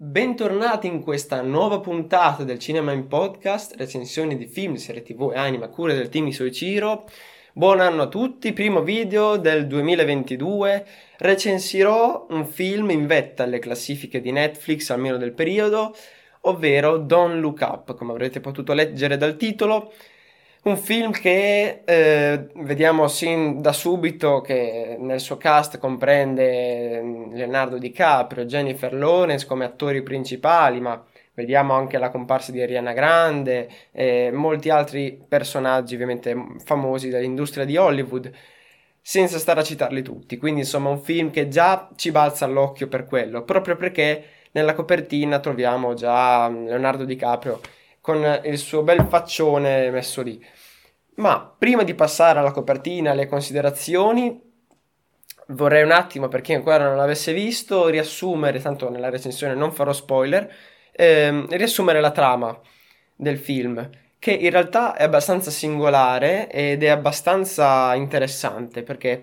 Bentornati in questa nuova puntata del Cinema in Podcast, recensioni di film, serie tv e anime a cura del team Isoiciro. Buon anno a tutti, primo video del 2022. Recensirò un film in vetta alle classifiche di Netflix, almeno del periodo, ovvero Don't Look Up, come avrete potuto leggere dal titolo. Un film che eh, vediamo sin da subito che nel suo cast comprende mm, Leonardo DiCaprio, Jennifer Lawrence come attori principali, ma vediamo anche la comparsa di Ariana Grande e molti altri personaggi ovviamente famosi dell'industria di Hollywood, senza stare a citarli tutti. Quindi insomma un film che già ci balza all'occhio per quello, proprio perché nella copertina troviamo già mm, Leonardo DiCaprio con il suo bel faccione messo lì. Ma prima di passare alla copertina, alle considerazioni, vorrei un attimo, per chi ancora non l'avesse visto, riassumere, tanto nella recensione non farò spoiler, ehm, riassumere la trama del film, che in realtà è abbastanza singolare ed è abbastanza interessante, perché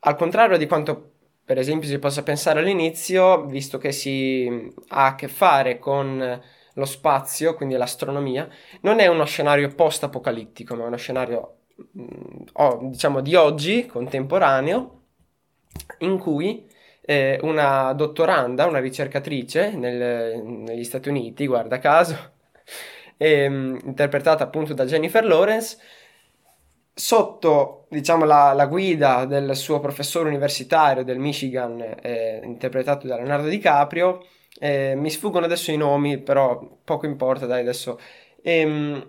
al contrario di quanto per esempio si possa pensare all'inizio, visto che si ha a che fare con lo spazio, quindi l'astronomia, non è uno scenario post-apocalittico, ma è uno scenario, mm, diciamo, di oggi, contemporaneo, in cui eh, una dottoranda, una ricercatrice nel, negli Stati Uniti, guarda caso, eh, interpretata appunto da Jennifer Lawrence, sotto diciamo, la, la, guida del suo professore universitario del Michigan, eh, interpretato da Leonardo DiCaprio, eh, mi sfuggono adesso i nomi, però poco importa, dai, adesso. Ehm,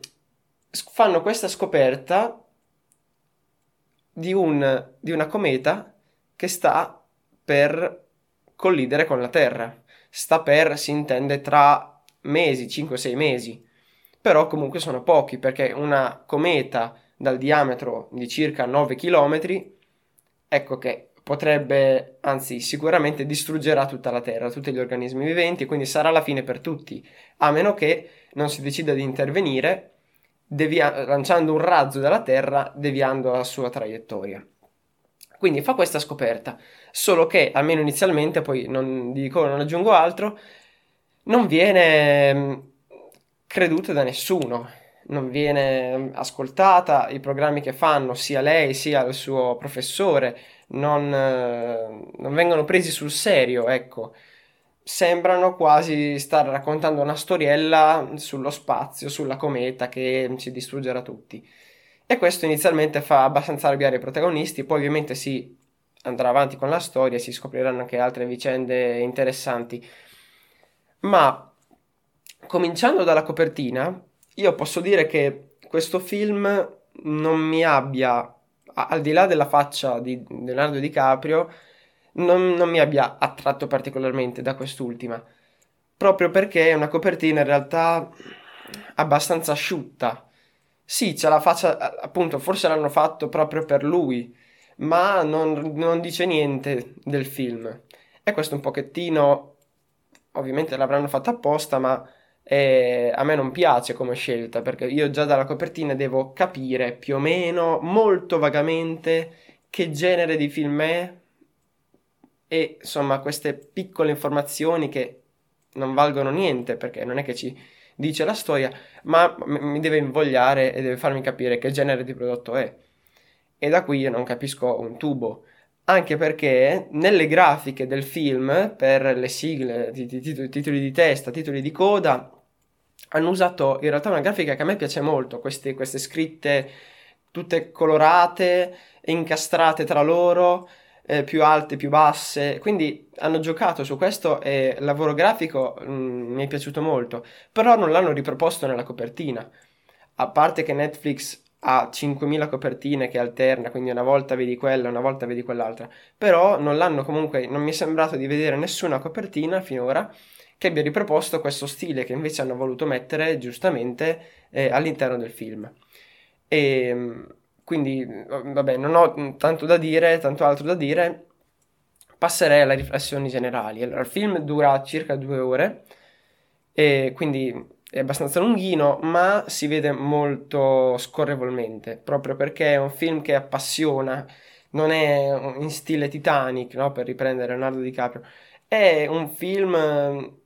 fanno questa scoperta di, un, di una cometa che sta per collidere con la Terra. Sta per, si intende, tra mesi, 5-6 mesi. Però comunque sono pochi, perché una cometa dal diametro di circa 9 km, ecco che potrebbe, anzi sicuramente distruggerà tutta la Terra, tutti gli organismi viventi, quindi sarà la fine per tutti, a meno che non si decida di intervenire devia- lanciando un razzo dalla Terra deviando la sua traiettoria. Quindi fa questa scoperta, solo che almeno inizialmente, poi non dico, non aggiungo altro, non viene creduta da nessuno, non viene ascoltata, i programmi che fanno sia lei sia il suo professore non, eh, non vengono presi sul serio, ecco. Sembrano quasi stare raccontando una storiella sullo spazio, sulla cometa che ci distruggerà tutti. E questo inizialmente fa abbastanza arrabbiare i protagonisti, poi ovviamente si andrà avanti con la storia e si scopriranno anche altre vicende interessanti. Ma cominciando dalla copertina, io posso dire che questo film non mi abbia al di là della faccia di Leonardo DiCaprio, non, non mi abbia attratto particolarmente da quest'ultima. Proprio perché è una copertina in realtà abbastanza asciutta. Sì, c'è la faccia, appunto, forse l'hanno fatto proprio per lui, ma non, non dice niente del film. E questo un pochettino, ovviamente l'avranno fatto apposta, ma e a me non piace come scelta perché io già dalla copertina devo capire più o meno, molto vagamente, che genere di film è e insomma queste piccole informazioni che non valgono niente perché non è che ci dice la storia, ma mi deve invogliare e deve farmi capire che genere di prodotto è. E da qui io non capisco un tubo. Anche perché nelle grafiche del film, per le sigle, titoli di testa, titoli di coda, hanno usato in realtà una grafica che a me piace molto, queste, queste scritte tutte colorate, incastrate tra loro, eh, più alte, più basse, quindi hanno giocato su questo e il lavoro grafico mh, mm, mi è piaciuto molto, però non l'hanno riproposto nella copertina, a parte che Netflix ha 5.000 copertine che alterna, quindi una volta vedi quella, una volta vedi quell'altra, però non l'hanno comunque, non mi è sembrato di vedere nessuna copertina finora che abbia riproposto questo stile che invece hanno voluto mettere giustamente eh, all'interno del film. E ehm, quindi, vabbè, non ho tanto da dire, tanto altro da dire, passerei alle riflessioni generali. Allora, il film dura circa due ore, e quindi è abbastanza lunghino, ma si vede molto scorrevolmente, proprio perché è un film che appassiona, non è in stile Titanic, no? per riprendere Leonardo DiCaprio, è un film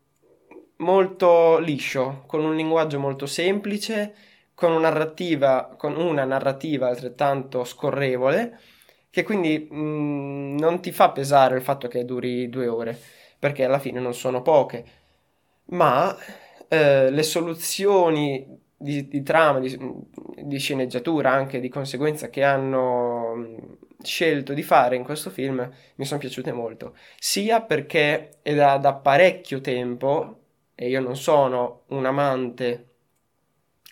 molto liscio, con un linguaggio molto semplice, con una narrativa, con una narrativa altrettanto scorrevole, che quindi mh, mm, non ti fa pesare il fatto che duri due ore, perché alla fine non sono poche, ma eh, le soluzioni di, di trama, di, di, sceneggiatura anche di conseguenza che hanno mm, scelto di fare in questo film mi sono piaciute molto, sia perché è da, da parecchio tempo e io non sono un amante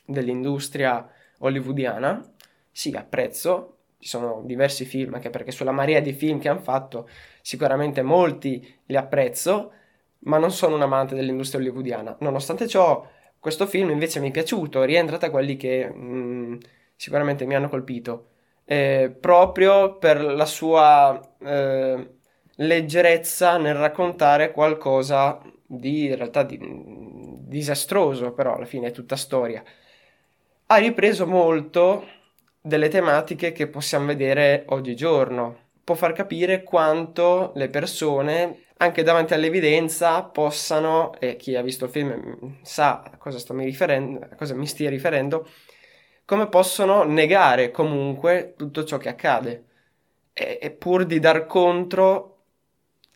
dell'industria hollywoodiana, sì, apprezzo, ci sono diversi film, anche perché sulla marea di film che hanno fatto, sicuramente molti li apprezzo, ma non sono un amante dell'industria hollywoodiana. Nonostante ciò, questo film invece mi è piaciuto, rientra tra quelli che mh, mm, sicuramente mi hanno colpito, eh, proprio per la sua eh, leggerezza nel raccontare qualcosa di in realtà di, disastroso, però alla fine è tutta storia. Ha ripreso molto delle tematiche che possiamo vedere oggigiorno. Può far capire quanto le persone, anche davanti all'evidenza, possano, e chi ha visto il film sa a cosa, sto mi riferendo, a cosa mi stia riferendo, come possono negare comunque tutto ciò che accade. E, e pur di dar contro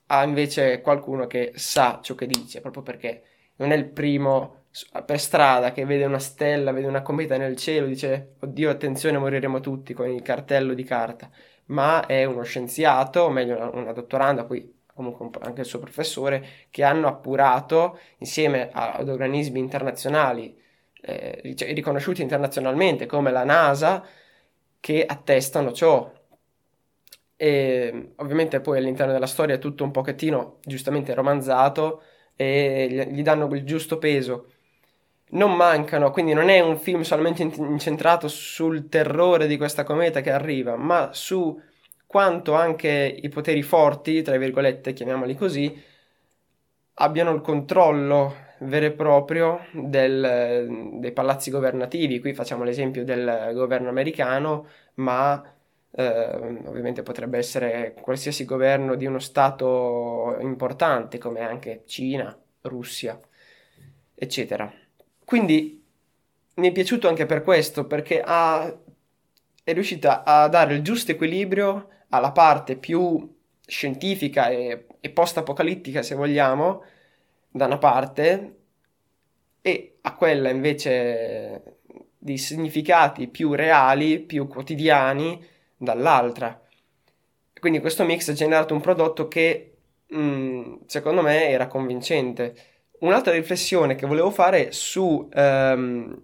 ha invece qualcuno che sa ciò che dice, proprio perché non è il primo per strada che vede una stella, vede una cometa nel cielo, dice oddio attenzione moriremo tutti con il cartello di carta, ma è uno scienziato, o meglio una, dottoranda, poi comunque anche il suo professore, che hanno appurato insieme ad organismi internazionali eh, riconosciuti internazionalmente come la NASA che attestano ciò e ovviamente poi all'interno della storia è tutto un pochettino giustamente romanzato e gli danno il giusto peso. Non mancano, quindi non è un film solamente incentrato sul terrore di questa cometa che arriva, ma su quanto anche i poteri forti, tra virgolette, chiamiamoli così, abbiano il controllo vero e proprio del, dei palazzi governativi. Qui facciamo l'esempio del governo americano, ma eh, ovviamente potrebbe essere qualsiasi governo di uno Stato importante come anche Cina, Russia, eccetera. Quindi mi è piaciuto anche per questo, perché ha, è riuscita a dare il giusto equilibrio alla parte più scientifica e, e post-apocalittica, se vogliamo, da una parte, e a quella invece di significati più reali, più quotidiani, dall'altra. Quindi questo mix ha generato un prodotto che mh, mm, secondo me era convincente. Un'altra riflessione che volevo fare su um,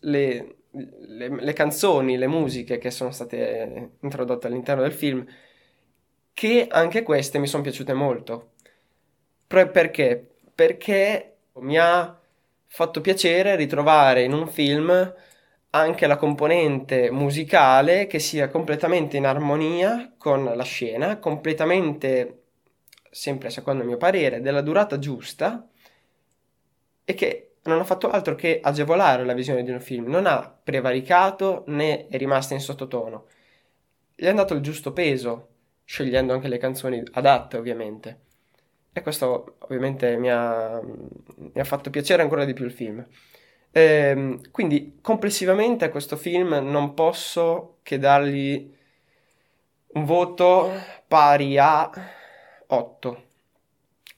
le, le, le, canzoni, le musiche che sono state introdotte all'interno del film, che anche queste mi sono piaciute molto. perché? Perché mi ha fatto piacere ritrovare in un film anche la componente musicale che sia completamente in armonia con la scena, completamente, sempre secondo il mio parere, della durata giusta e che non ha fatto altro che agevolare la visione di un film, non ha prevaricato né è rimasta in sottotono. Gli ha dato il giusto peso, scegliendo anche le canzoni adatte ovviamente. E questo ovviamente mi ha, mi ha fatto piacere ancora di più il film. Eh, quindi complessivamente a questo film non posso che dargli un voto pari a 8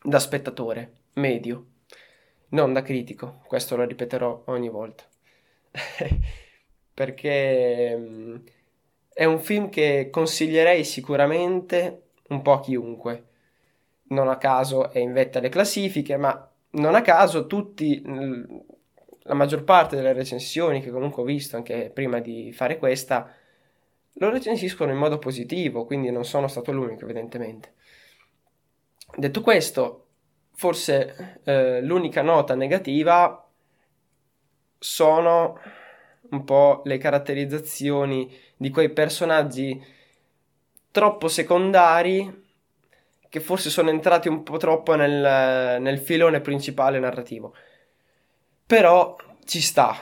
da spettatore medio, non da critico, questo lo ripeterò ogni volta. Perché mm, è un film che consiglierei sicuramente un po' a chiunque. Non a caso è in vetta alle classifiche, ma non a caso tutti la maggior parte delle recensioni che comunque ho visto anche prima di fare questa lo recensiscono in modo positivo, quindi non sono stato l'unico evidentemente. Detto questo, forse eh, l'unica nota negativa sono un po' le caratterizzazioni di quei personaggi troppo secondari che forse sono entrati un po' troppo nel, nel filone principale narrativo. Però ci sta,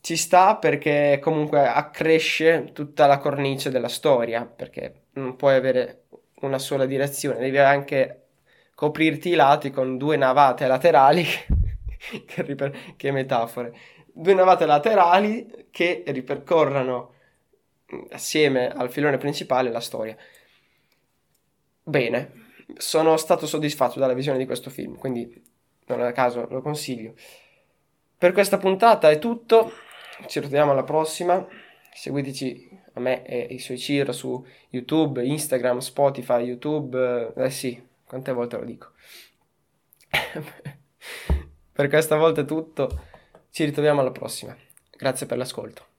ci sta perché comunque accresce tutta la cornice della storia, perché non puoi avere una sola direzione, devi anche coprirti i lati con due navate laterali che, riper- che metafore. Due navate laterali che ripercorrano mm, assieme al filone principale la storia. Bene, sono stato soddisfatto dalla visione di questo film, quindi non a caso lo consiglio. Per questa puntata è tutto, ci ritroviamo alla prossima, seguiteci a me e i suoi Ciro su YouTube, Instagram, Spotify, YouTube, eh sì, quante volte lo dico. per questa volta è tutto, ci ritroviamo alla prossima. Grazie per l'ascolto.